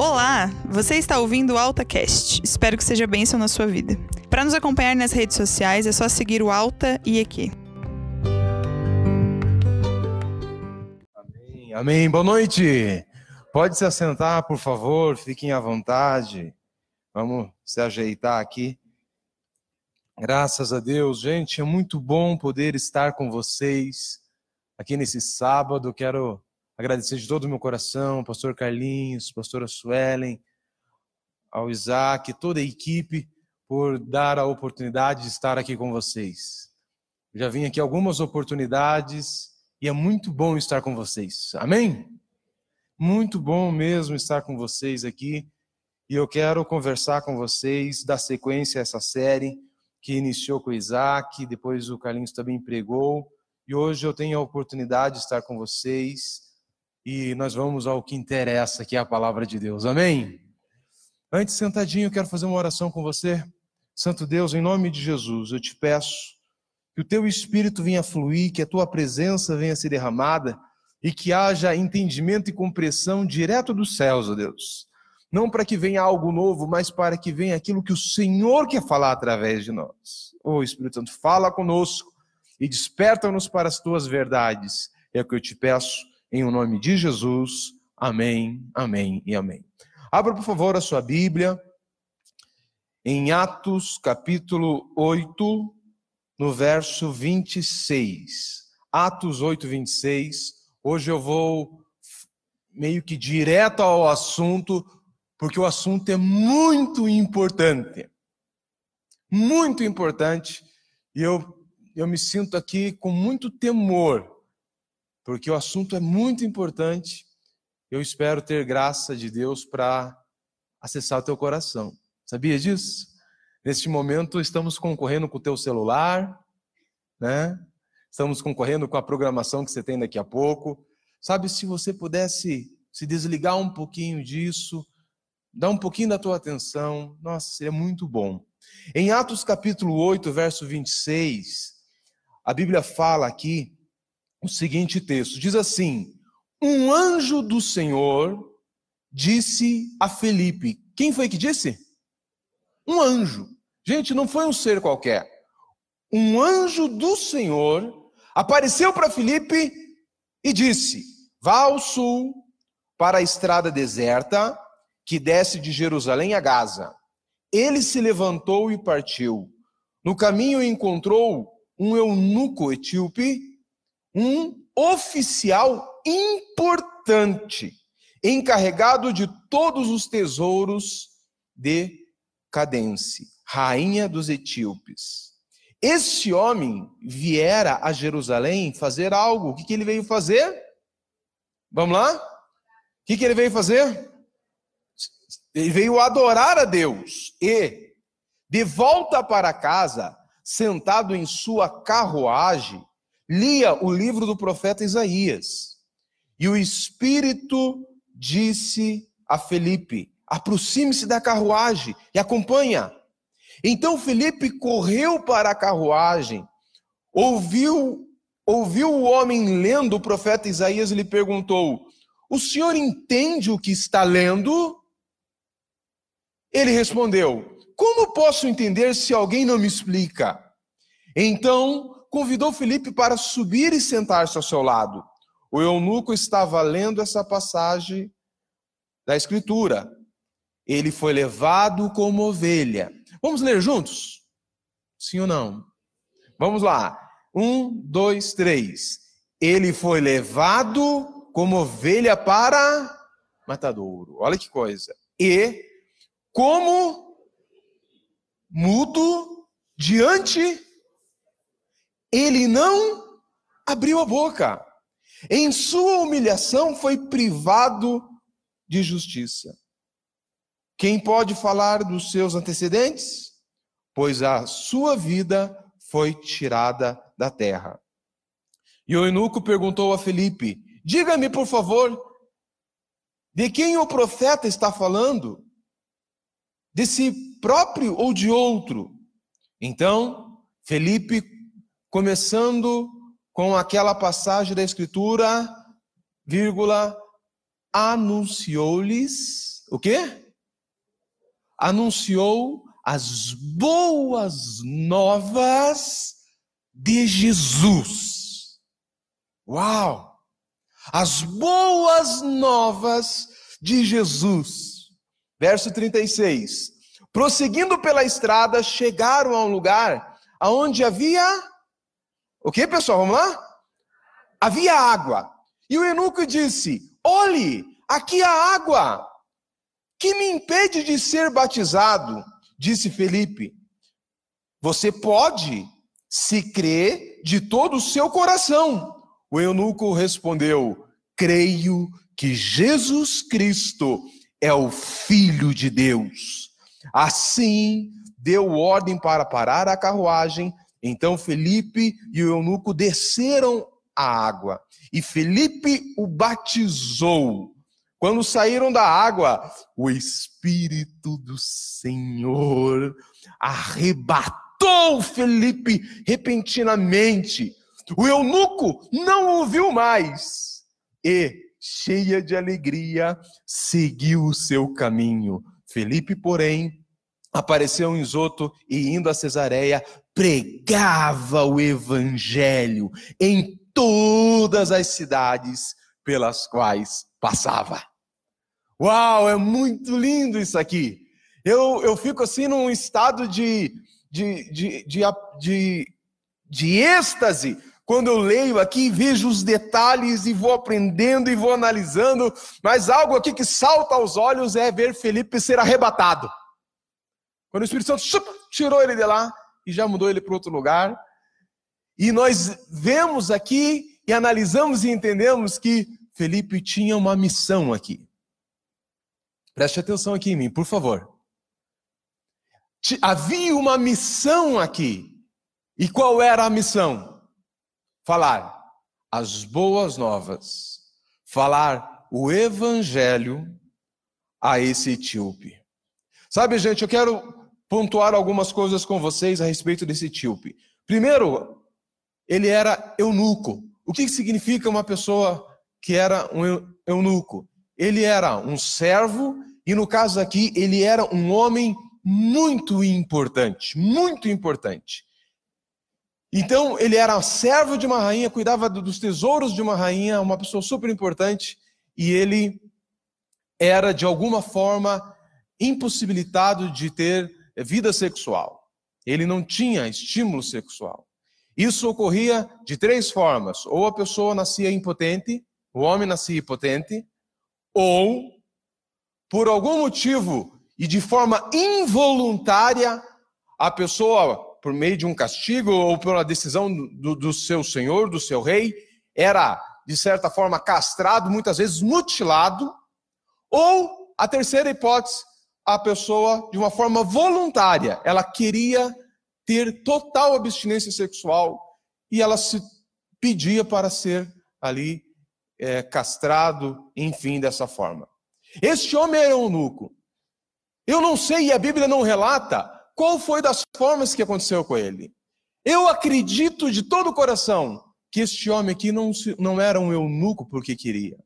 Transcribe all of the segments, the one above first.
Olá, você está ouvindo o AltaCast. Espero que seja bênção na sua vida. Para nos acompanhar nas redes sociais é só seguir o Alta IEQ. Amém, amém. Boa noite. Pode se assentar, por favor, fiquem à vontade. Vamos se ajeitar aqui. Graças a Deus, gente, é muito bom poder estar com vocês aqui nesse sábado. Quero agradecer de todo o meu coração, pastor Carlinhos, pastora Suelen, ao Isaac, toda a equipe, por dar a oportunidade de estar aqui com vocês. já vim aqui algumas oportunidades e é muito bom estar com vocês. Amém? Muito bom mesmo estar com vocês aqui. E eu quero conversar com vocês, dar sequência a essa série que iniciou com o Isaac, depois o Carlinhos também pregou. E hoje eu tenho a oportunidade de estar com vocês e nós vamos ao que interessa, que é a palavra de Deus. Amém? Antes, sentadinho, eu quero fazer uma oração com você. Santo Deus, em nome de Jesus, eu te peço que o teu espírito venha fluir, que a tua presença venha ser derramada e que haja entendimento e compreensão direto dos céus, ó Deus. Não para que venha algo novo, mas para que venha aquilo que o Senhor quer falar através de nós. Ô oh, Espírito Santo, fala conosco e desperta-nos para as tuas verdades. É o que eu te peço em o nome de Jesus. Amém, amém e amém. Abra, por favor, a sua Bíblia em Atos, capítulo 8, no verso 26. Atos 8, 26. Hoje eu vou meio que direto ao assunto, porque o assunto é muito importante. Muito importante. E eu, eu me sinto aqui com muito temor porque o assunto é muito importante. Eu espero ter graça de Deus para acessar o teu coração. Sabia disso? Neste momento estamos concorrendo com o teu celular, né? Estamos concorrendo com a programação que você tem daqui a pouco. Sabe, se você pudesse se desligar um pouquinho disso, dar um pouquinho da tua atenção, nossa, seria muito bom. Em Atos capítulo 8, verso 26, a Bíblia fala aqui o seguinte texto: diz assim: Um anjo do Senhor disse a Felipe. Quem foi que disse? Um anjo. Gente, não foi um ser qualquer. Um anjo do Senhor apareceu para Felipe e disse: Vá ao sul para a estrada deserta que desce de Jerusalém a Gaza. Ele se levantou e partiu. No caminho encontrou um eunuco etíope um oficial importante, encarregado de todos os tesouros de Cadence, rainha dos etíopes. Esse homem viera a Jerusalém fazer algo. O que, que ele veio fazer? Vamos lá? O que, que ele veio fazer? Ele veio adorar a Deus e, de volta para casa, sentado em sua carruagem, lia o livro do profeta Isaías. E o Espírito disse a Felipe: aproxime-se da carruagem e acompanha. Então Felipe correu para a carruagem, ouviu, ouviu o homem lendo o profeta Isaías e lhe perguntou: O senhor entende o que está lendo? Ele respondeu: Como posso entender se alguém não me explica? Então convidou Felipe para subir e sentar-se ao seu lado. O eunuco estava lendo essa passagem da Escritura. Ele foi levado como ovelha. Vamos ler juntos? Sim ou não? Vamos lá. Um, dois, três. Ele foi levado como ovelha para matadouro. Olha que coisa. E como mudo diante ele não abriu a boca. Em sua humilhação foi privado de justiça. Quem pode falar dos seus antecedentes? Pois a sua vida foi tirada da terra. E o eunuco perguntou a Felipe: Diga-me, por favor, de quem o profeta está falando? De si próprio ou de outro? Então, Felipe começando com aquela passagem da Escritura, vírgula, anunciou-lhes o quê? Anunciou as boas novas de Jesus. Uau! As boas novas de Jesus. Verso 36. Prosseguindo pela estrada, chegaram a um lugar aonde havia o que, pessoal? Vamos lá? Havia água. E o eunuco disse: Olhe, aqui há água. Que me impede de ser batizado? Disse Felipe. Você pode, se crê de todo o seu coração. O eunuco respondeu: Creio que Jesus Cristo é o Filho de Deus. Assim, deu ordem para parar a carruagem. Então Felipe e o eunuco desceram a água e Felipe o batizou. Quando saíram da água, o Espírito do Senhor arrebatou Felipe repentinamente. O eunuco não o viu mais e, cheia de alegria, seguiu o seu caminho. Felipe, porém, apareceu em Zoto e indo a Cesareia, pregava o evangelho em todas as cidades pelas quais passava. Uau, é muito lindo isso aqui. Eu, eu fico assim num estado de, de, de, de, de, de êxtase quando eu leio aqui, vejo os detalhes e vou aprendendo e vou analisando, mas algo aqui que salta aos olhos é ver Felipe ser arrebatado. Quando o Espírito Santo tirou ele de lá e já mudou ele para outro lugar. E nós vemos aqui e analisamos e entendemos que Felipe tinha uma missão aqui. Preste atenção aqui em mim, por favor. Havia uma missão aqui. E qual era a missão? Falar as boas novas, falar o evangelho a esse etíope. Sabe, gente, eu quero pontuar algumas coisas com vocês a respeito desse etíope. Primeiro, ele era eunuco. O que significa uma pessoa que era um eunuco? Ele era um servo e, no caso aqui, ele era um homem muito importante, muito importante. Então, ele era servo de uma rainha, cuidava dos tesouros de uma rainha, uma pessoa super importante, e ele era, de alguma forma, impossibilitado de ter vida sexual. Ele não tinha estímulo sexual. Isso ocorria de três formas: ou a pessoa nascia impotente, o homem nascia impotente, ou por algum motivo e de forma involuntária, a pessoa, por meio de um castigo ou pela decisão do, do seu senhor, do seu rei, era, de certa forma, castrado, muitas vezes mutilado, ou a terceira hipótese, a pessoa de uma forma voluntária. Ela queria ter total abstinência sexual e ela se pedia para ser ali é, castrado, enfim, dessa forma. Este homem era eunuco. Eu não sei, e a Bíblia não relata qual foi das formas que aconteceu com ele. Eu acredito de todo o coração que este homem aqui não, não era um eunuco porque queria.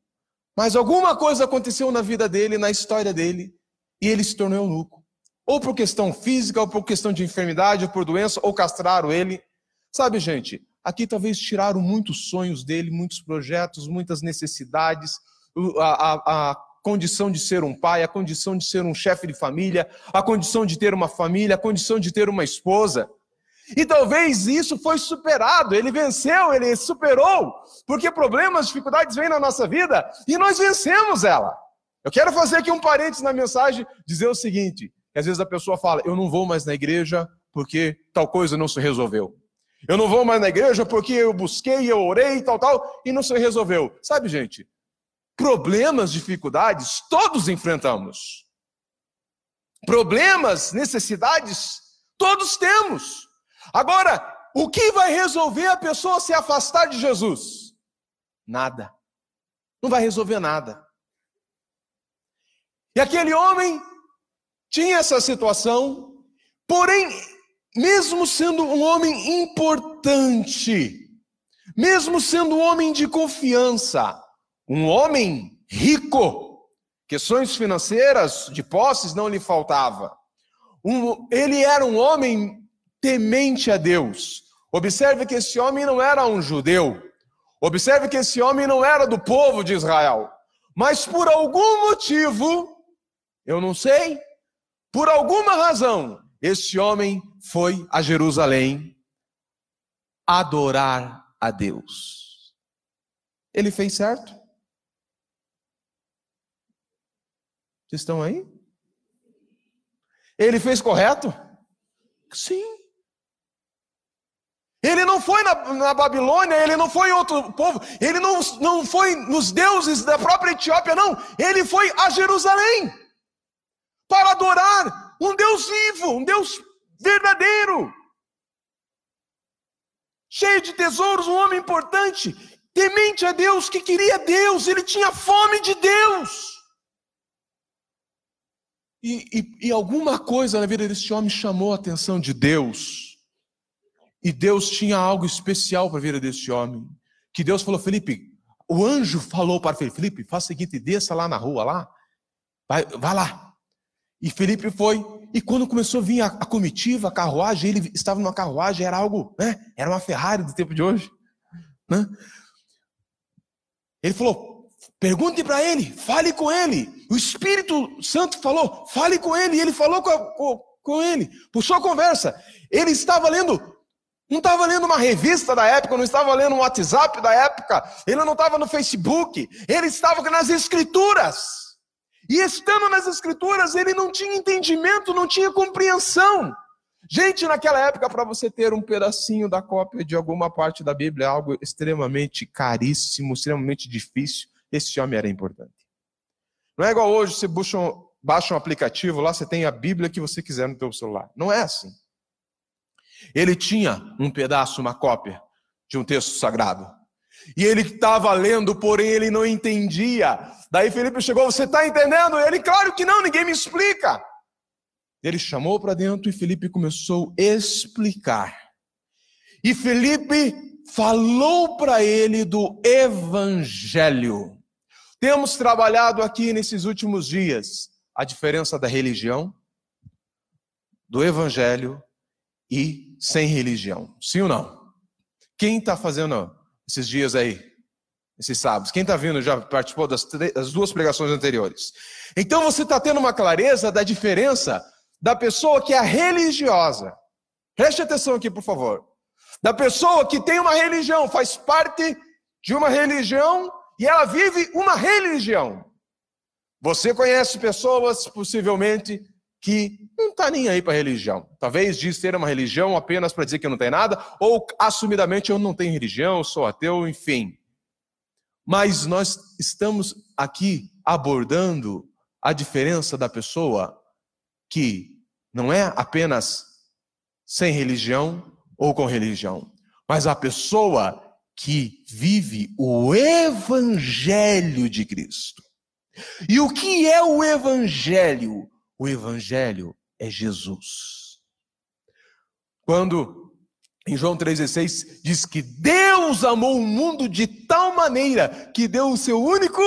Mas alguma coisa aconteceu na vida dele, na história dele, e ele se tornou eunuco. Ou por questão física, ou por questão de enfermidade, ou por doença, ou castraram ele. Sabe, gente, aqui talvez tiraram muitos sonhos dele, muitos projetos, muitas necessidades, a, a, a condição de ser um pai, a condição de ser um chefe de família, a condição de ter uma família, a condição de ter uma esposa. E talvez isso foi superado, ele venceu, ele superou, porque problemas, dificuldades vêm na nossa vida e nós vencemos ela. Eu quero fazer aqui um parênteses na mensagem, dizer o seguinte: que às vezes a pessoa fala, eu não vou mais na igreja porque tal coisa não se resolveu. Eu não vou mais na igreja porque eu busquei, eu orei, tal, tal, e não se resolveu. Sabe, gente, problemas, dificuldades, todos enfrentamos. Problemas, necessidades, todos temos. Agora, o que vai resolver a pessoa se afastar de Jesus? Nada. Não vai resolver nada. E aquele homem tinha essa situação, porém, mesmo sendo um homem importante, mesmo sendo um homem de confiança, um homem rico, Questões financeiras, de posses, não lhe faltava. Um, ele era um homem temente a Deus. Observe que esse homem não era um judeu. Observe que esse homem não era do povo de Israel. Mas por algum motivo, eu não sei, por alguma razão, esse homem foi a Jerusalém adorar a Deus. Ele fez certo? Vocês estão aí? Ele fez correto? Sim. Ele não foi na, na, Babilônia, ele não foi em outro povo, ele não, não foi nos deuses da própria Etiópia, não. Ele foi a Jerusalém para adorar um Deus vivo, um Deus verdadeiro, cheio de tesouros, um homem importante, temente a Deus, que queria Deus, ele tinha fome de Deus. E, e, e alguma coisa na vida desse homem chamou a atenção de Deus. E Deus tinha algo especial para a vida desse homem. Que Deus falou, Felipe, o anjo falou para Felipe, Felipe, faz o seguinte, desça lá na rua lá, vai, vai lá, e Felipe foi, e quando começou a vir a, a, comitiva, a carruagem, ele estava numa carruagem, era algo, né? Era uma Ferrari do tempo de hoje, né? Ele falou: pergunte para ele, fale com ele. O Espírito Santo falou: fale com ele. E ele falou com, a, com, com ele, puxou a conversa. Ele estava lendo, não estava lendo uma revista da época, não estava lendo um WhatsApp da época, ele não estava no Facebook, ele estava nas Escrituras. E estando nas Escrituras, ele não tinha entendimento, não tinha compreensão. Gente, naquela época, para você ter um pedacinho da cópia de alguma parte da Bíblia, é algo extremamente caríssimo, extremamente difícil. Esse homem era importante. Não é igual hoje, você baixa um, baixa um aplicativo, lá você tem a Bíblia que você quiser no seu celular. Não é assim. Ele tinha um pedaço, uma cópia de um texto sagrado. E ele estava lendo, porém ele não entendia. Daí Felipe chegou, você está entendendo? Ele, claro que não, ninguém me explica. Ele chamou para dentro e Felipe começou a explicar. E Felipe falou para ele do evangelho. Temos trabalhado aqui nesses últimos dias a diferença da religião, do evangelho e sem religião. Sim ou não? Quem está fazendo esses dias aí, esses sábados. Quem está vindo já participou das, das duas pregações anteriores. Então você está tendo uma clareza da diferença da pessoa que é religiosa. Preste atenção aqui, por favor. Da pessoa que tem uma religião, faz parte de uma religião e ela vive uma religião. Você conhece pessoas, possivelmente, que não está nem aí para religião. Talvez diz ter uma religião apenas para dizer que não tem nada, ou assumidamente eu não tenho religião, sou ateu, enfim. Mas nós estamos aqui abordando a diferença da pessoa que não é apenas sem religião ou com religião, mas a pessoa que vive o evangelho de Cristo. E o que é o evangelho? O Evangelho é Jesus. Quando em João 3,16 diz que Deus amou o mundo de tal maneira que deu o seu único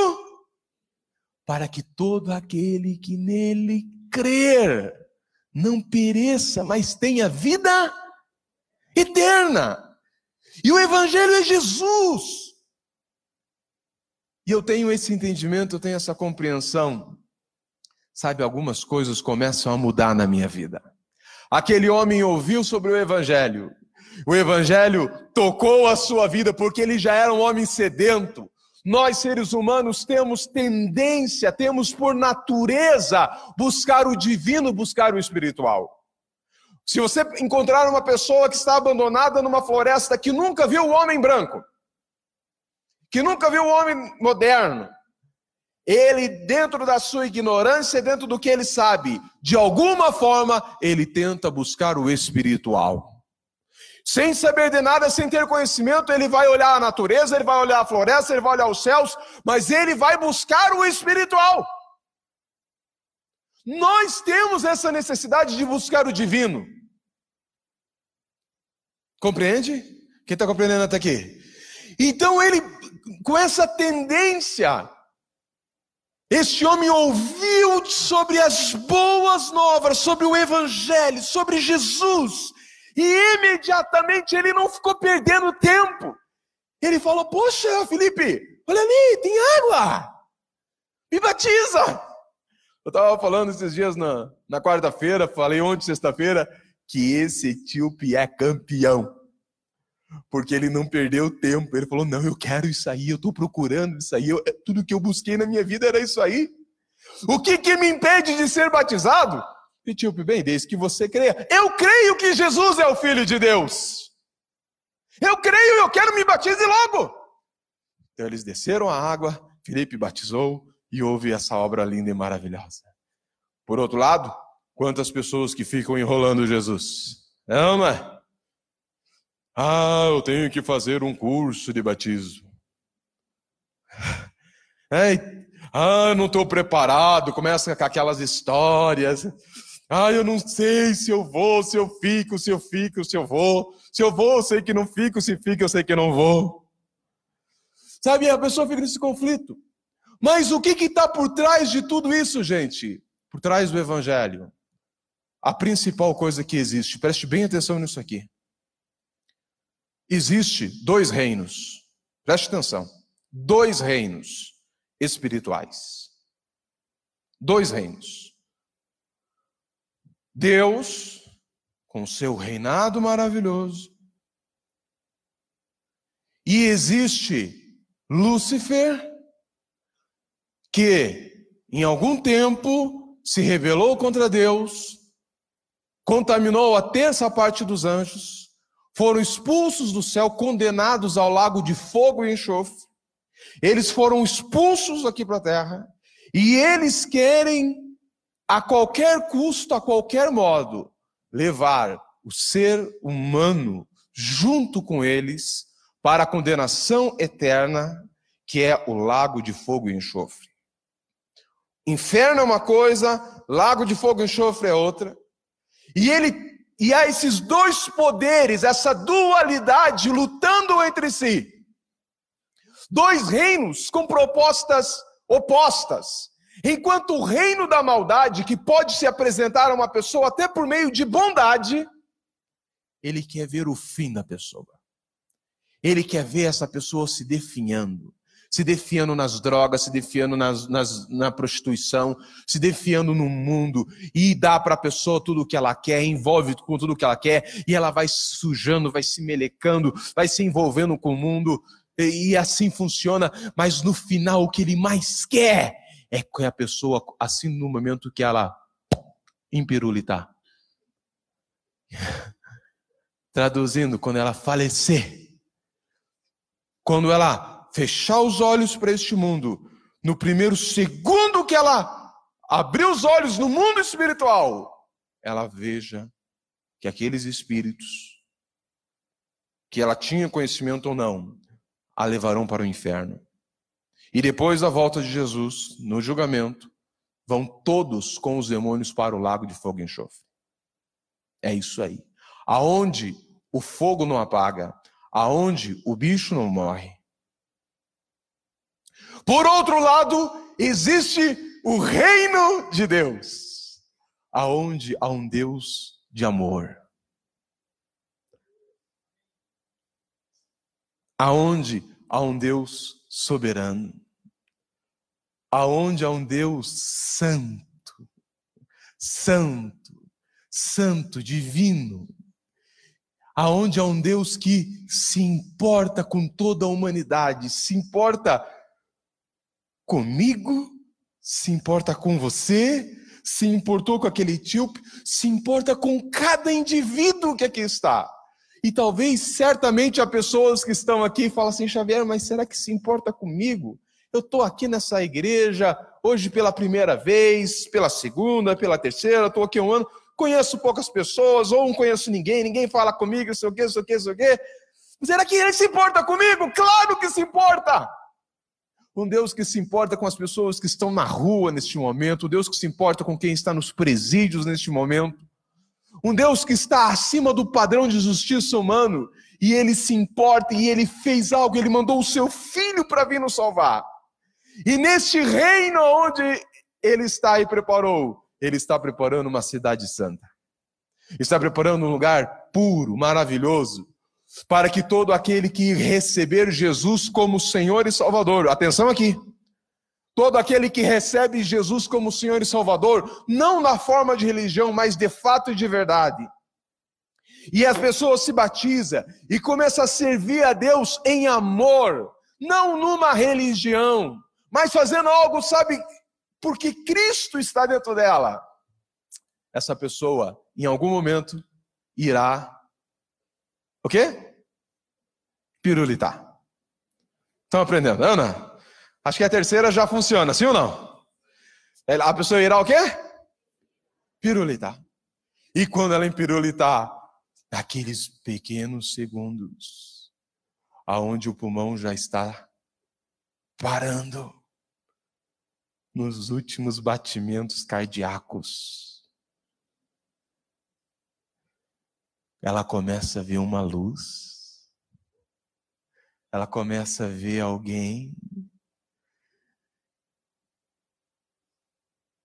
para que todo aquele que nele crer não pereça, mas tenha vida eterna. E o Evangelho é Jesus. E eu tenho esse entendimento, eu tenho essa compreensão sabe, algumas coisas começam a mudar na minha vida. Aquele homem ouviu sobre o Evangelho. O Evangelho tocou a sua vida porque ele já era um homem sedento. Nós, seres humanos, temos tendência, temos por natureza buscar o divino, buscar o espiritual. Se você encontrar uma pessoa que está abandonada numa floresta que nunca viu o homem branco, que nunca viu o homem moderno, ele, dentro da sua ignorância, dentro do que ele sabe, de alguma forma, ele tenta buscar o espiritual. Sem saber de nada, sem ter conhecimento, ele vai olhar a natureza, ele vai olhar a floresta, ele vai olhar os céus, mas ele vai buscar o espiritual. Nós temos essa necessidade de buscar o divino. Compreende? Quem está compreendendo até aqui? Então ele, com essa tendência, Este homem ouviu sobre as boas novas, sobre o Evangelho, sobre Jesus, e imediatamente ele não ficou perdendo tempo. Ele falou: Poxa, Felipe, olha ali, tem água, me batiza. Eu estava falando esses dias na, na quarta-feira, falei ontem, sexta-feira, que esse etíope é campeão porque ele não perdeu tempo. Ele falou: Não, eu quero isso aí, eu estou procurando isso aí, eu, é, tudo que eu busquei na minha vida era isso aí. O que, que me impede de ser batizado? E tipo, bem, desde que você creia. Eu creio que Jesus é o Filho de Deus. Eu creio, eu quero me batize logo. Então eles desceram a água, Felipe batizou e houve essa obra linda e maravilhosa. Por outro lado, quantas pessoas que ficam enrolando Jesus? Não, mas ah, eu tenho que fazer um curso de batismo. É, ah, não estou preparado. Começa com aquelas histórias. Ah, eu não sei se eu vou, se eu fico, se eu fico, se eu vou. Se eu vou, eu sei que não fico, se fico, eu sei que não vou. Sabe, a pessoa fica nesse conflito. Mas o que está por trás de tudo isso, gente? Por trás do Evangelho. A principal coisa que existe, preste bem atenção nisso aqui. Existe dois reinos. Preste atenção. Dois reinos espirituais. Dois reinos. Deus, com seu reinado maravilhoso, e existe Lúcifer, que em algum tempo se rebelou contra Deus, contaminou a terça parte dos anjos, foram expulsos do céu, condenados ao lago de fogo e enxofre. Eles foram expulsos aqui para a terra e eles querem, a qualquer custo, a qualquer modo, levar o ser humano junto com eles para a condenação eterna, que é o lago de fogo e enxofre. Inferno é uma coisa, lago de fogo e enxofre é outra. E ele e há esses dois poderes, essa dualidade lutando entre si. Dois reinos com propostas opostas. Enquanto o reino da maldade, que pode se apresentar a uma pessoa até por meio de bondade, ele quer ver o fim da pessoa. Ele quer ver essa pessoa se definhando se defiando nas drogas, se defiando nas, nas, na prostituição, se defiando no mundo e dá para a pessoa tudo o que ela quer, envolve com tudo o que ela quer e ela vai sujando, vai se melecando, vai se envolvendo com o mundo e, e assim funciona. Mas no final o que ele mais quer é que a pessoa, assim no momento que ela empirulitar. Traduzindo, quando ela falecer, quando ela fechar os olhos para este mundo, no primeiro segundo que ela abrir os olhos no mundo espiritual, ela veja que aqueles espíritos, que ela tinha conhecimento ou não, a levarão para o inferno. E depois da volta de Jesus, no julgamento, vão todos com os demônios para o lago de fogo e enxofre. É isso aí. Aonde o fogo não apaga, aonde o bicho não morre, por outro lado, existe o reino de Deus, aonde há um Deus de amor. Aonde há um Deus soberano. Aonde há um Deus santo, santo, santo, divino. Aonde há um Deus que se importa com toda a humanidade, se importa comigo, se importa com você, se importou com aquele etíope, se importa com cada indivíduo que aqui está. E talvez, certamente, há pessoas que estão aqui e falam assim, Xavier, mas será que se importa comigo? Eu estou aqui nessa igreja, hoje pela primeira vez, pela segunda, pela terceira, estou aqui um ano, conheço poucas pessoas, ou não conheço ninguém, ninguém fala comigo, sei o quê, sei o quê, sei o quê. Será que ele se importa comigo? Claro que se importa! Um Deus que se importa com as pessoas que estão na rua neste momento, um Deus que se importa com quem está nos presídios neste momento, um Deus que está acima do padrão de justiça humano, e ele se importa e ele fez algo, ele mandou o seu filho para vir nos salvar. E neste reino onde ele está e preparou, ele está preparando uma cidade santa. Está preparando um lugar puro, maravilhoso, para que todo aquele que receber Jesus como Senhor e Salvador, atenção aqui, todo aquele que recebe Jesus como Senhor e Salvador, não na forma de religião, mas de fato e de verdade. E as pessoas se batizam e começam a servir a Deus em amor, não numa religião, mas fazendo algo, sabe, porque Cristo está dentro dela. Essa pessoa, em algum momento, irá o quê? Pirulitar. Estão aprendendo, Ana? Acho que a terceira já funciona, sim ou não? A pessoa irá o quê? Pirulitar. E quando ela empirulitar, naqueles pequenos segundos, aonde o pulmão já está parando, nos últimos batimentos cardíacos, ela começa a ver uma luz, ela começa a ver alguém,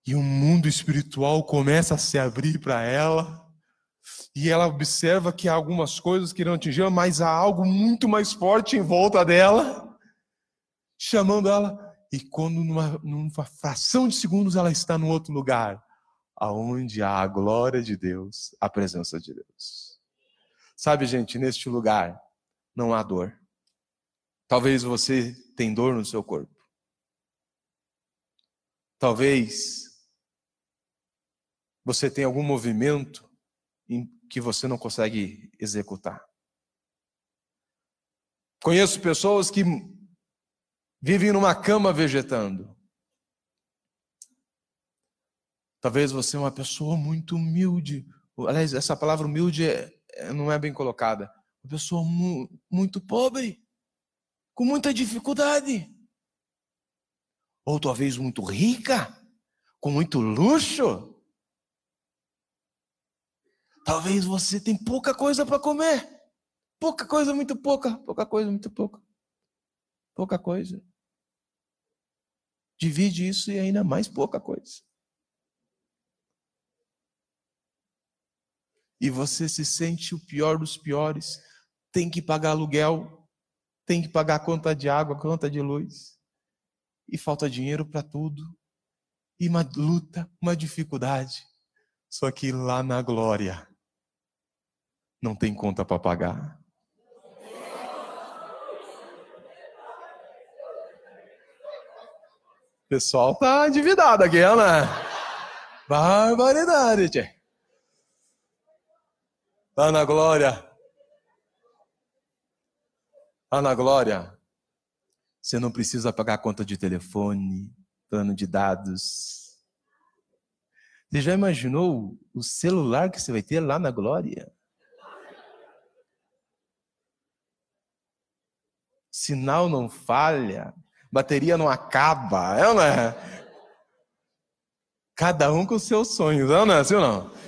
e o mundo espiritual começa a se abrir para ela, e ela observa que há algumas coisas que não atingiram, mas há algo muito mais forte em volta dela, chamando ela, e quando numa, numa fração de segundos ela está num outro lugar, aonde há a glória de Deus, a presença de Deus. Sabe, gente, neste lugar não há dor. Talvez você tenha dor no seu corpo. Talvez você tenha algum movimento que você não consegue executar. Conheço pessoas que vivem numa cama vegetando. Talvez você é uma pessoa muito humilde. Aliás, essa palavra humilde é, é, não é bem colocada. Uma pessoa mu muito pobre, com muita dificuldade. Ou talvez muito rica, com muito luxo. Talvez você tem pouca coisa para comer. Pouca coisa, muito pouca. Pouca coisa, muito pouca. Pouca coisa. Divide isso e ainda mais pouca coisa. e você se sente o pior dos piores, tem que pagar aluguel, tem que pagar conta de água, conta de luz, e falta dinheiro para tudo, e uma luta, uma dificuldade. Só que lá na glória não tem conta para pagar. O pessoal tá endividado aqui, né? Barbaridade, tchê. Lá na glória. Lá na glória. Você não precisa pagar conta de telefone, plano de dados. Você já imaginou o celular que você vai ter lá na glória? Sinal não falha, bateria não acaba, é ou não é? Cada um com seus sonhos, é ou não é? Sim ou não?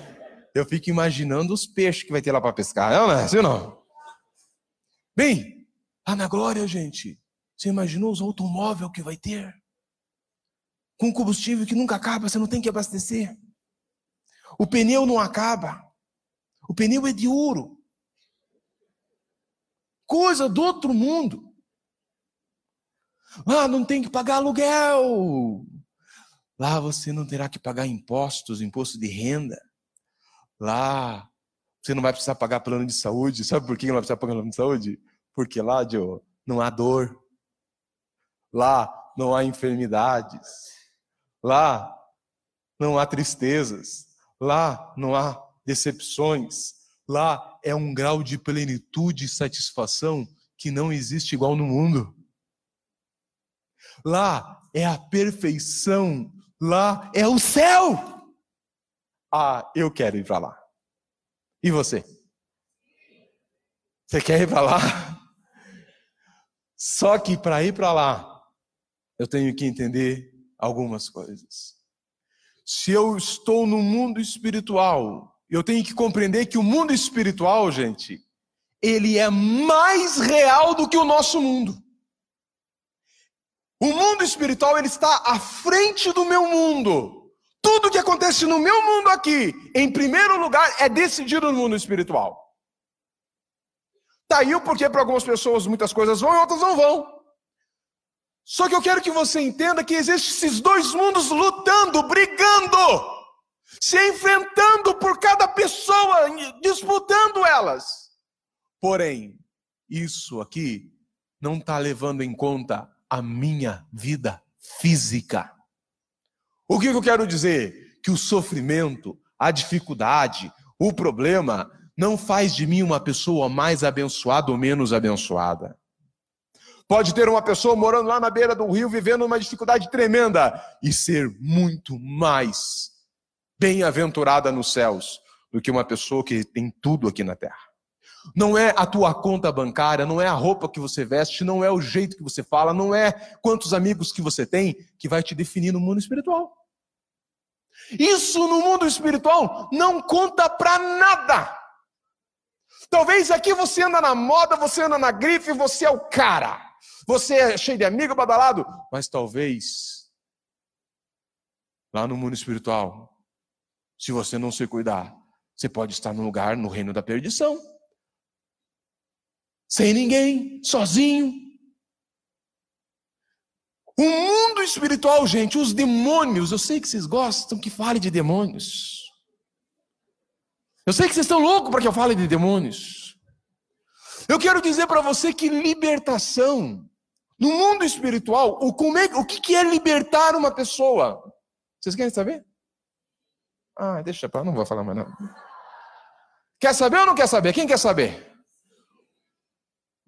eu fico imaginando os peixes que vai ter lá para pescar. Não, não é assim não? Bem, lá na glória, gente, você imaginou os automóveis que vai ter? Com combustível que nunca acaba, você não tem que abastecer. O pneu não acaba. O pneu é de ouro. Coisa do outro mundo. Lá não tem que pagar aluguel. Lá você não terá que pagar impostos, imposto de renda. Lá você não vai precisar pagar plano de saúde. Sabe por que não vai precisar pagar plano de saúde? Porque lá, Joe, não há dor. Lá não há enfermidades. Lá não há tristezas. Lá não há decepções. Lá é um grau de plenitude e satisfação que não existe igual no mundo. Lá é a perfeição. Lá é o céu. Ah, eu quero ir para lá. E você? Você quer ir para lá? Só que para ir para lá, eu tenho que entender algumas coisas. Se eu estou no mundo espiritual, eu tenho que compreender que o mundo espiritual, gente, ele é mais real do que o nosso mundo. O mundo espiritual ele está à frente do meu mundo. Tudo que acontece no meu mundo aqui, em primeiro lugar, é decidido no mundo espiritual. Tá aí o porquê para algumas pessoas muitas coisas vão e outras não vão. Só que eu quero que você entenda que existem esses dois mundos lutando, brigando, se enfrentando por cada pessoa, disputando elas. Porém, isso aqui não está levando em conta a minha vida física. O que eu quero dizer? Que o sofrimento, a dificuldade, o problema não faz de mim uma pessoa mais abençoada ou menos abençoada. Pode ter uma pessoa morando lá na beira do rio, vivendo uma dificuldade tremenda e ser muito mais bem-aventurada nos céus do que uma pessoa que tem tudo aqui na terra. Não é a tua conta bancária, não é a roupa que você veste, não é o jeito que você fala, não é quantos amigos que você tem que vai te definir no mundo espiritual. Isso no mundo espiritual não conta para nada. Talvez aqui você anda na moda, você anda na grife, você é o cara. Você é cheio de amigo badalado, mas talvez lá no mundo espiritual, se você não se cuidar, você pode estar num lugar no reino da perdição sem ninguém, sozinho. O mundo espiritual, gente, os demônios, eu sei que vocês gostam que fale de demônios. Eu sei que vocês estão loucos para que eu fale de demônios. Eu quero dizer para você que libertação, no mundo espiritual, o, como é, o que é libertar uma pessoa? Vocês querem saber? Ah, deixa para, não vou falar mais nada. Quer saber ou não quer saber? Quem quer saber?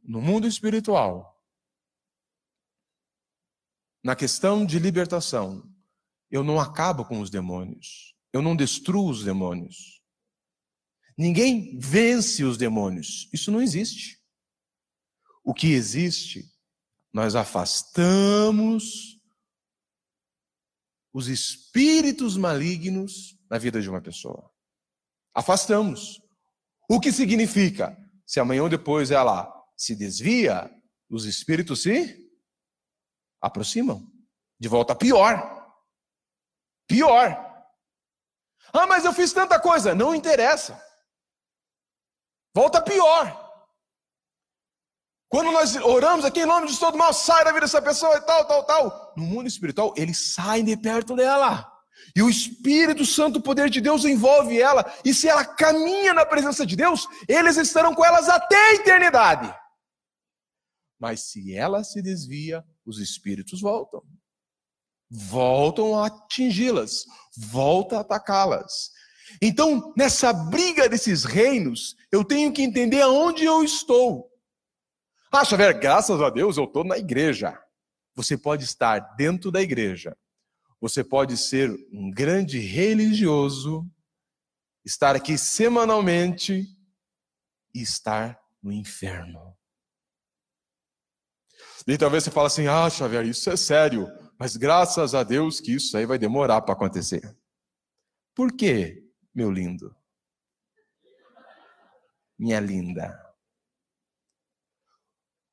no mundo espiritual, na questão de libertação, eu não acabo com os demônios, eu não destruo os demônios. Ninguém vence os demônios, isso não existe. O que existe, nós afastamos os espíritos malignos na vida de uma pessoa. Afastamos. O que significa? Se amanhã ou depois ela se desvia, os espíritos se aproximam. De volta pior. Pior. Ah, mas eu fiz tanta coisa. Não interessa. Volta pior. Quando nós oramos aqui em nome de todo mal, sai da vida dessa pessoa e tal, tal, tal. No mundo espiritual, ele sai de perto dela. E o Espírito Santo, o poder de Deus, envolve ela. E se ela caminha na presença de Deus, eles estarão com elas até a eternidade. Mas se ela se desvia, os espíritos voltam. Voltam a atingi-las, voltam a atacá-las. Então, nessa briga desses reinos, eu tenho que entender aonde eu estou. Ah, Xavier, graças a Deus eu estou na igreja. Você pode estar dentro da igreja. Você pode ser um grande religioso, estar aqui semanalmente e estar no inferno. E talvez você fale assim: ah, Xavier, isso é sério, mas graças a Deus que isso aí vai demorar para acontecer. Por quê, meu lindo? Minha linda.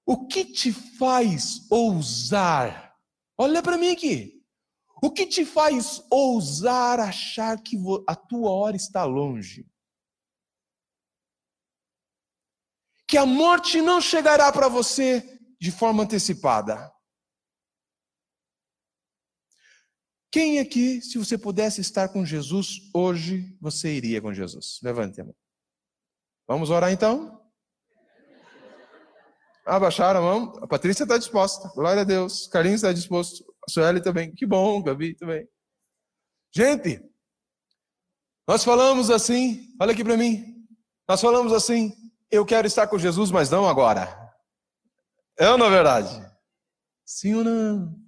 O que te faz ousar? Olha para mim aqui. O que te faz ousar achar que a tua hora está longe? Que a morte não chegará para você de forma antecipada. Quem aqui, se você pudesse estar com Jesus hoje, você iria com Jesus? Levante a mão. Vamos orar então? Abaixaram a mão. A Patrícia está disposta. Glória a Deus. Carlinhos está disposto. A Sueli também. Que bom, Gabi também. Gente, nós falamos assim. Olha aqui para mim. Nós falamos assim. Eu quero estar com Jesus, mas não agora. É ou não é verdade? Sim ou não?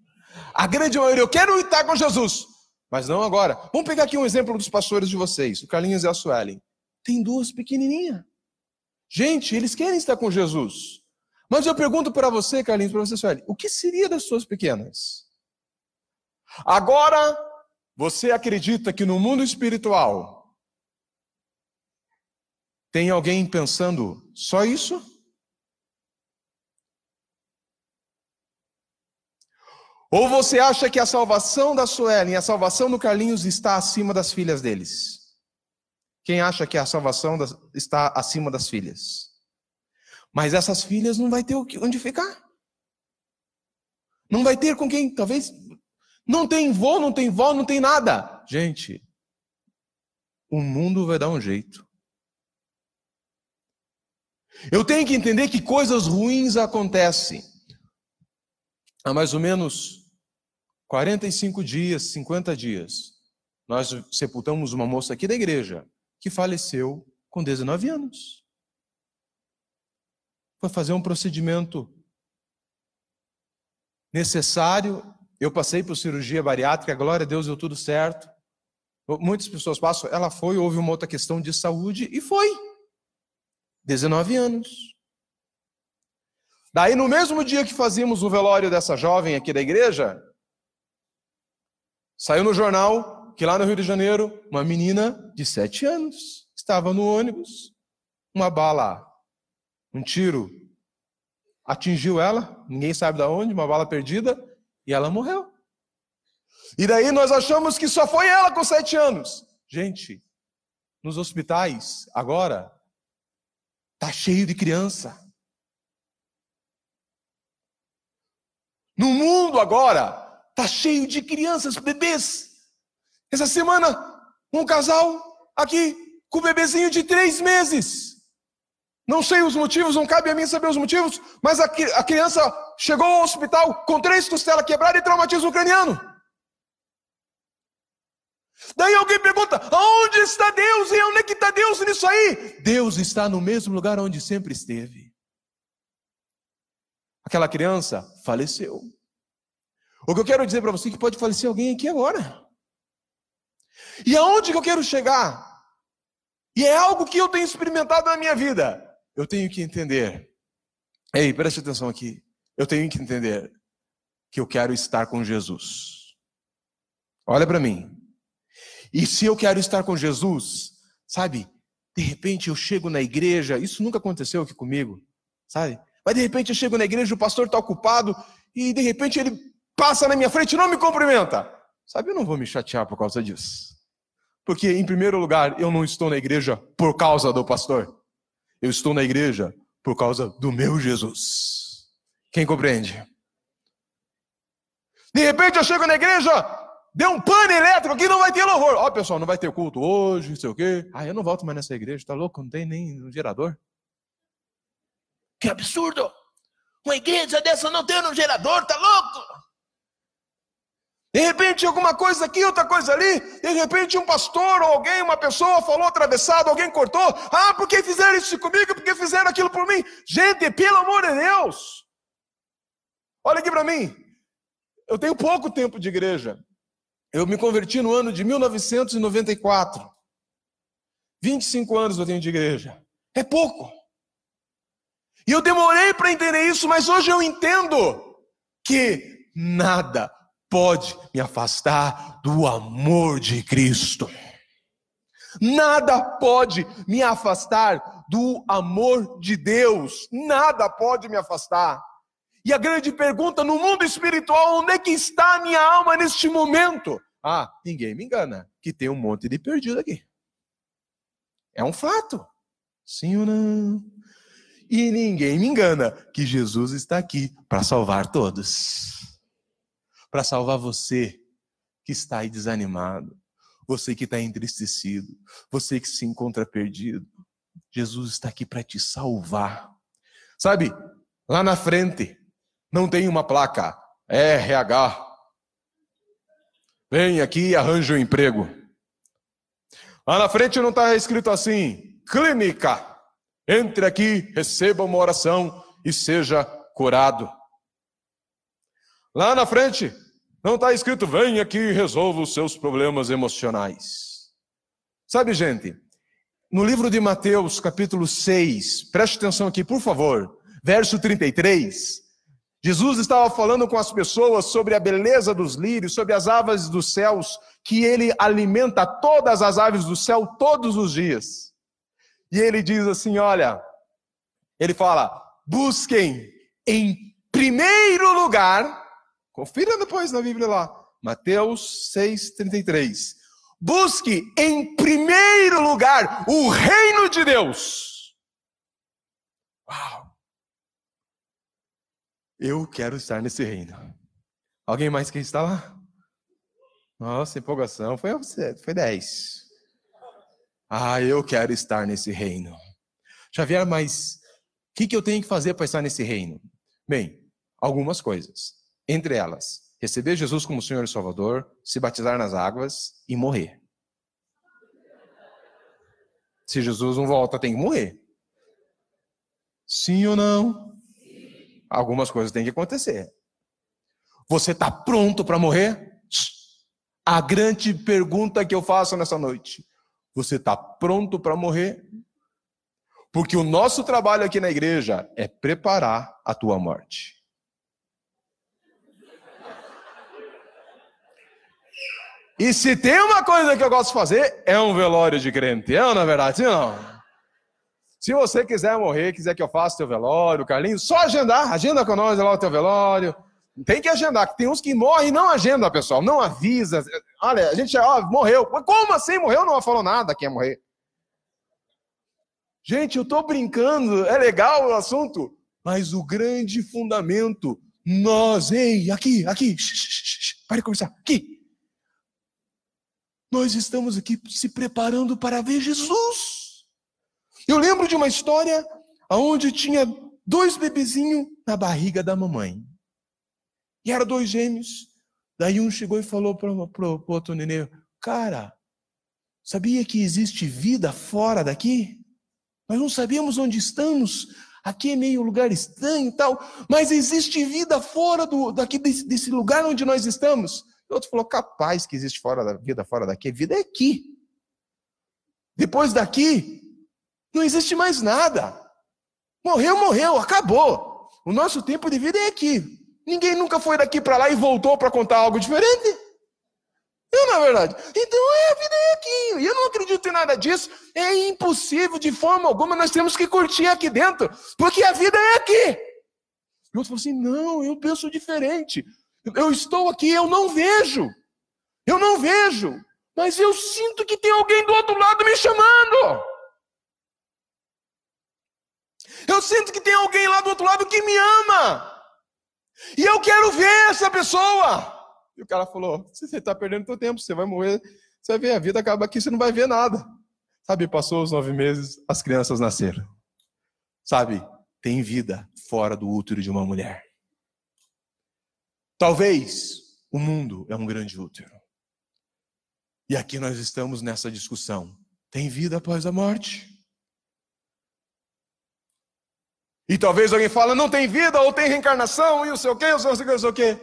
A grande maioria, eu quero estar com Jesus, mas não agora. Vamos pegar aqui um exemplo dos pastores de vocês, o Carlinhos e a Suelen. Tem duas pequenininhas. Gente, eles querem estar com Jesus. Mas eu pergunto para você, Carlinhos, para você, Sueli, o que seria das suas pequenas? Agora, você acredita que no mundo espiritual tem alguém pensando só isso? Ou você acha que a salvação da Suelen e a salvação do Carlinhos está acima das filhas deles? Quem acha que a salvação está acima das filhas? Mas essas filhas não vai ter onde ficar. Não vai ter com quem, talvez não tem vô, não tem vó, não tem nada. Gente, o mundo vai dar um jeito. Eu tenho que entender que coisas ruins acontecem. Há mais ou menos 45 dias, 50 dias, nós sepultamos uma moça aqui da igreja que faleceu com 19 anos. Foi fazer um procedimento necessário. Eu passei por cirurgia bariátrica, glória a Deus, deu tudo certo. Muitas pessoas passam, ela foi, houve uma outra questão de saúde e foi. 19 anos. Daí, no mesmo dia que fazíamos o velório dessa jovem aqui da igreja, saiu no jornal que lá no Rio de Janeiro, uma menina de 7 anos estava no ônibus, uma bala, um tiro atingiu ela, ninguém sabe de onde, uma bala perdida, e ela morreu. E daí nós achamos que só foi ela com sete anos. Gente, nos hospitais, agora, tá cheio de criança. No mundo agora, tá cheio de crianças, bebês. Essa semana, um casal aqui com um bebezinho de três meses. Não sei os motivos, não cabe a mim saber os motivos, mas a, a criança chegou ao hospital com três costelas quebradas e traumatismo craniano. Daí alguém pergunta: onde está Deus? E onde é que está Deus nisso aí? Deus está no mesmo lugar onde sempre esteve. Aquela criança faleceu. O que eu quero dizer para você é que pode falecer alguém aqui agora. E aonde que eu quero chegar? E é algo que eu tenho experimentado na minha vida eu tenho que entender. Ei, preste atenção aqui. Eu tenho que entender que eu quero estar com Jesus. Olha para mim. E se eu quero estar com Jesus, sabe? De repente eu chego na igreja, isso nunca aconteceu aqui comigo, sabe? Mas de repente eu chego na igreja, o pastor está ocupado e de repente ele passa na minha frente e não me cumprimenta. Sabe, eu não vou me chatear por causa disso. Porque, em primeiro lugar, eu não estou na igreja por causa do pastor. Eu estou na igreja por causa do meu Jesus. Quem compreende? De repente eu chego na igreja, deu um pane elétrico aqui, não vai ter louvor. Ó, pessoal, não vai ter culto hoje, não sei o quê. Ah, eu não volto mais nessa igreja, tá louco? Não tem nem um gerador. Que absurdo! Uma igreja dessa não tem um gerador, tá louco? De repente, alguma coisa aqui, outra coisa ali. De repente, um pastor ou alguém, uma pessoa falou atravessado, alguém cortou. Ah, por que fizeram isso comigo? Por que fizeram aquilo por mim? Gente, pelo amor de Deus. Olha aqui para mim. Eu tenho pouco tempo de igreja. Eu me converti no ano de 1994. 25 anos eu tenho de igreja. É pouco. E eu demorei para entender isso, mas hoje eu entendo que nada pode me afastar do amor de Cristo. Nada pode me afastar do amor de Deus. Nada pode me afastar. E a grande pergunta no mundo espiritual, onde é que está a minha alma neste momento? Ah, ninguém me engana, que tem um monte de perdido aqui. É um fato. Sim ou não? E ninguém me engana que Jesus está aqui para salvar todos para salvar você que está aí desanimado, você que está entristecido, você que se encontra perdido. Jesus está aqui para te salvar. Sabe, lá na frente não tem uma placa RH. Vem aqui e arranja um emprego. Lá na frente não está escrito assim: clínica. Entre aqui, receba uma oração e seja curado. Lá na frente não está escrito, vem aqui e resolva os seus problemas emocionais. Sabe, gente, no livro de Mateus, capítulo 6, preste atenção aqui, por favor, verso 33. Jesus estava falando com as pessoas sobre a beleza dos lírios, sobre as aves dos céus, que ele alimenta todas as aves do céu todos os dias. E ele diz assim: olha, ele fala, busquem em primeiro lugar Confira depois na Bíblia lá. Mateus 6,33. Busque em primeiro lugar o reino de Deus. Uau! Eu quero estar nesse reino. Alguém mais quer estar lá? Nossa, empolgação. Foi, foi 10. Ah, eu quero estar nesse reino. Xavier, mas o que, que eu tenho que fazer para estar nesse reino? Bem, algumas coisas. Entre elas, receber Jesus como Senhor e Salvador, se batizar nas águas e morrer. Se Jesus não volta, tem que morrer. Sim ou não? Algumas coisas têm que acontecer. Você está pronto para morrer? A grande pergunta que eu faço nessa noite: você está pronto para morrer? Porque o nosso trabalho aqui na igreja é preparar a tua morte. E se tem uma coisa que eu gosto de fazer, é um velório de crente. É na verdade, não? Se você quiser morrer, quiser que eu faça teu velório, Carlinhos, só agendar, agenda com nós lá o teu velório. Tem que agendar, que tem uns que morrem e não agenda, pessoal, não avisa. Olha, a gente, ó, morreu. Como assim morreu? Não falou nada que ia morrer. Gente, eu estou brincando, é legal o assunto, mas o grande fundamento, nós, ei, aqui, aqui, pare de conversar, aqui, nós estamos aqui se preparando para ver Jesus. Eu lembro de uma história onde tinha dois bebezinhos na barriga da mamãe. E eram dois gêmeos. Daí um chegou e falou para o outro nenê: Cara, sabia que existe vida fora daqui? Nós não sabíamos onde estamos. Aqui é meio lugar estranho e tal, mas existe vida fora do, daqui desse, desse lugar onde nós estamos. O outro falou: capaz que existe fora da vida fora daqui. Vida é aqui. Depois daqui, não existe mais nada. Morreu, morreu, acabou. O nosso tempo de vida é aqui. Ninguém nunca foi daqui para lá e voltou para contar algo diferente. Na é verdade. Então é, a vida é aqui. E eu não acredito em nada disso. É impossível, de forma alguma, nós temos que curtir aqui dentro. Porque a vida é aqui. E outro falou assim: não, eu penso diferente. Eu estou aqui, eu não vejo. Eu não vejo. Mas eu sinto que tem alguém do outro lado me chamando. Eu sinto que tem alguém lá do outro lado que me ama. E eu quero ver essa pessoa. E o cara falou: você está perdendo seu tempo, você vai morrer, você vai ver, a vida acaba aqui, você não vai ver nada. Sabe, passou os nove meses, as crianças nasceram. Sabe, tem vida fora do útero de uma mulher. Talvez o mundo é um grande útero. E aqui nós estamos nessa discussão. Tem vida após a morte? E talvez alguém fale, não tem vida, ou tem reencarnação, e o seu quê, o seu quê, o seu quê.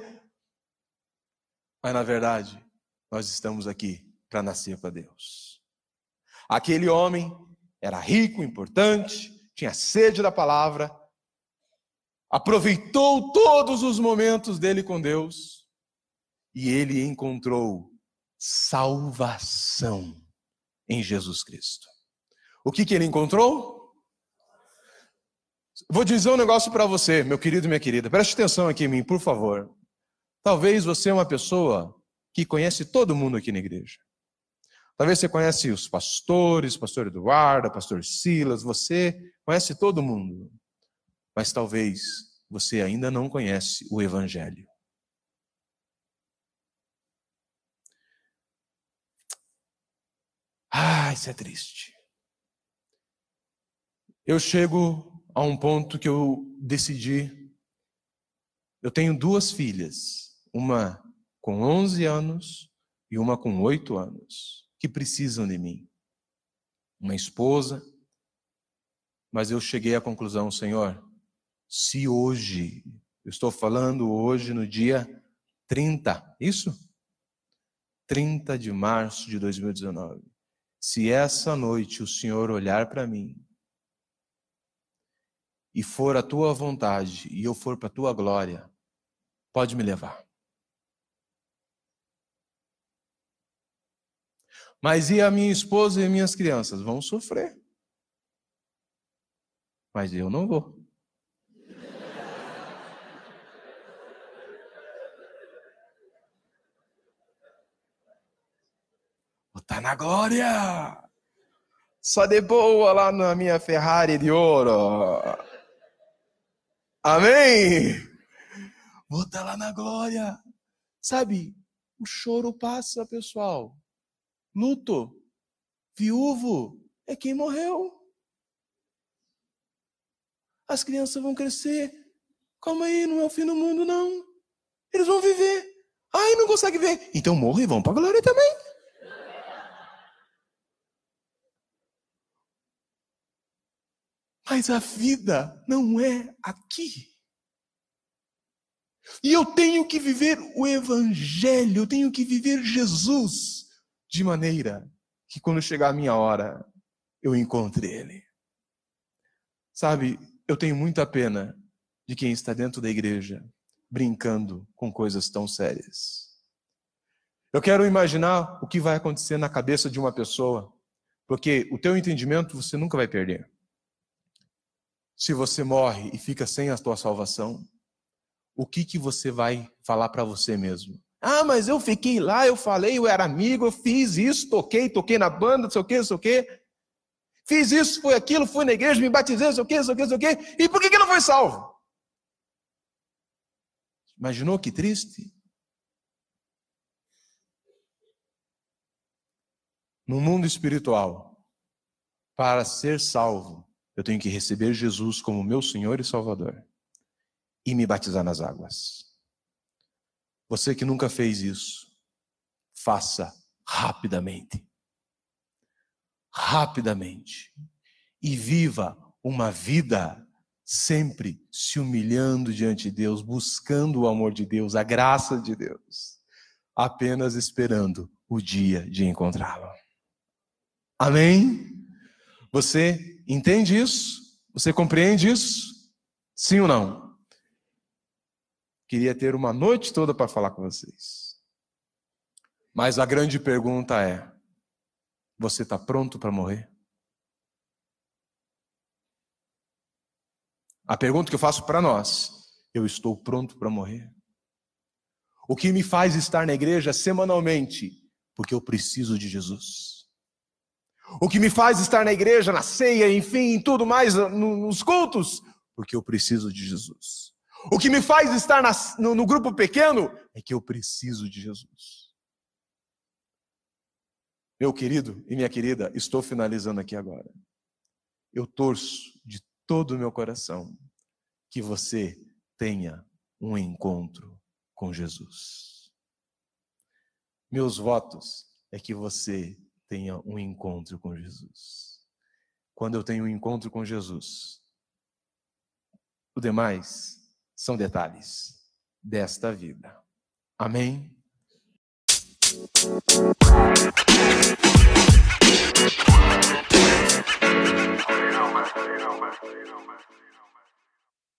Mas na verdade, nós estamos aqui para nascer para Deus. Aquele homem era rico, importante, tinha sede da palavra, aproveitou todos os momentos dele com Deus e ele encontrou salvação em Jesus Cristo. O que, que ele encontrou? Vou dizer um negócio para você, meu querido e minha querida. Preste atenção aqui em mim, por favor. Talvez você é uma pessoa que conhece todo mundo aqui na igreja. Talvez você conhece os pastores, pastor Eduardo, pastor Silas, você conhece todo mundo mas talvez você ainda não conhece o Evangelho. Ah, isso é triste. Eu chego a um ponto que eu decidi. Eu tenho duas filhas, uma com 11 anos e uma com 8 anos, que precisam de mim. Uma esposa. Mas eu cheguei à conclusão, Senhor, se hoje, eu estou falando hoje no dia 30, isso? 30 de março de 2019. Se essa noite o Senhor olhar para mim e for a tua vontade e eu for para a tua glória, pode me levar. Mas e a minha esposa e minhas crianças? Vão sofrer. Mas eu não vou. Está na glória! Só de boa lá na minha Ferrari de ouro. Amém? Vou estar tá lá na glória. Sabe, o choro passa, pessoal. Luto, viúvo, é quem morreu. As crianças vão crescer. Calma aí, não é o fim do mundo, não. Eles vão viver. Ai, não consegue ver. Então morre e vão para a glória também. Mas a vida não é aqui. E eu tenho que viver o Evangelho, eu tenho que viver Jesus de maneira que quando chegar a minha hora, eu encontre Ele. Sabe, eu tenho muita pena de quem está dentro da igreja brincando com coisas tão sérias. Eu quero imaginar o que vai acontecer na cabeça de uma pessoa, porque o teu entendimento você nunca vai perder. Se você morre e fica sem a tua salvação, o que que você vai falar para você mesmo? Ah, mas eu fiquei lá, eu falei, eu era amigo, eu fiz isso, toquei, toquei na banda, não sei o quê, não sei o quê. Fiz isso, foi aquilo, fui na igreja, me batizei, não sei o quê, não sei o quê, não sei o quê. E por que, que não foi salvo? Imaginou que triste? No mundo espiritual, para ser salvo, eu tenho que receber Jesus como meu Senhor e Salvador e me batizar nas águas. Você que nunca fez isso, faça rapidamente. Rapidamente. E viva uma vida sempre se humilhando diante de Deus, buscando o amor de Deus, a graça de Deus, apenas esperando o dia de encontrá-lo. Amém? Você Entende isso? Você compreende isso? Sim ou não? Queria ter uma noite toda para falar com vocês. Mas a grande pergunta é: você está pronto para morrer? A pergunta que eu faço para nós: eu estou pronto para morrer? O que me faz estar na igreja semanalmente? Porque eu preciso de Jesus. O que me faz estar na igreja, na ceia, enfim, em tudo mais, nos cultos, porque eu preciso de Jesus. O que me faz estar na, no, no grupo pequeno é que eu preciso de Jesus. Meu querido e minha querida, estou finalizando aqui agora. Eu torço de todo o meu coração que você tenha um encontro com Jesus. Meus votos é que você tenha um encontro com Jesus. Quando eu tenho um encontro com Jesus, o demais são detalhes desta vida. Amém? You.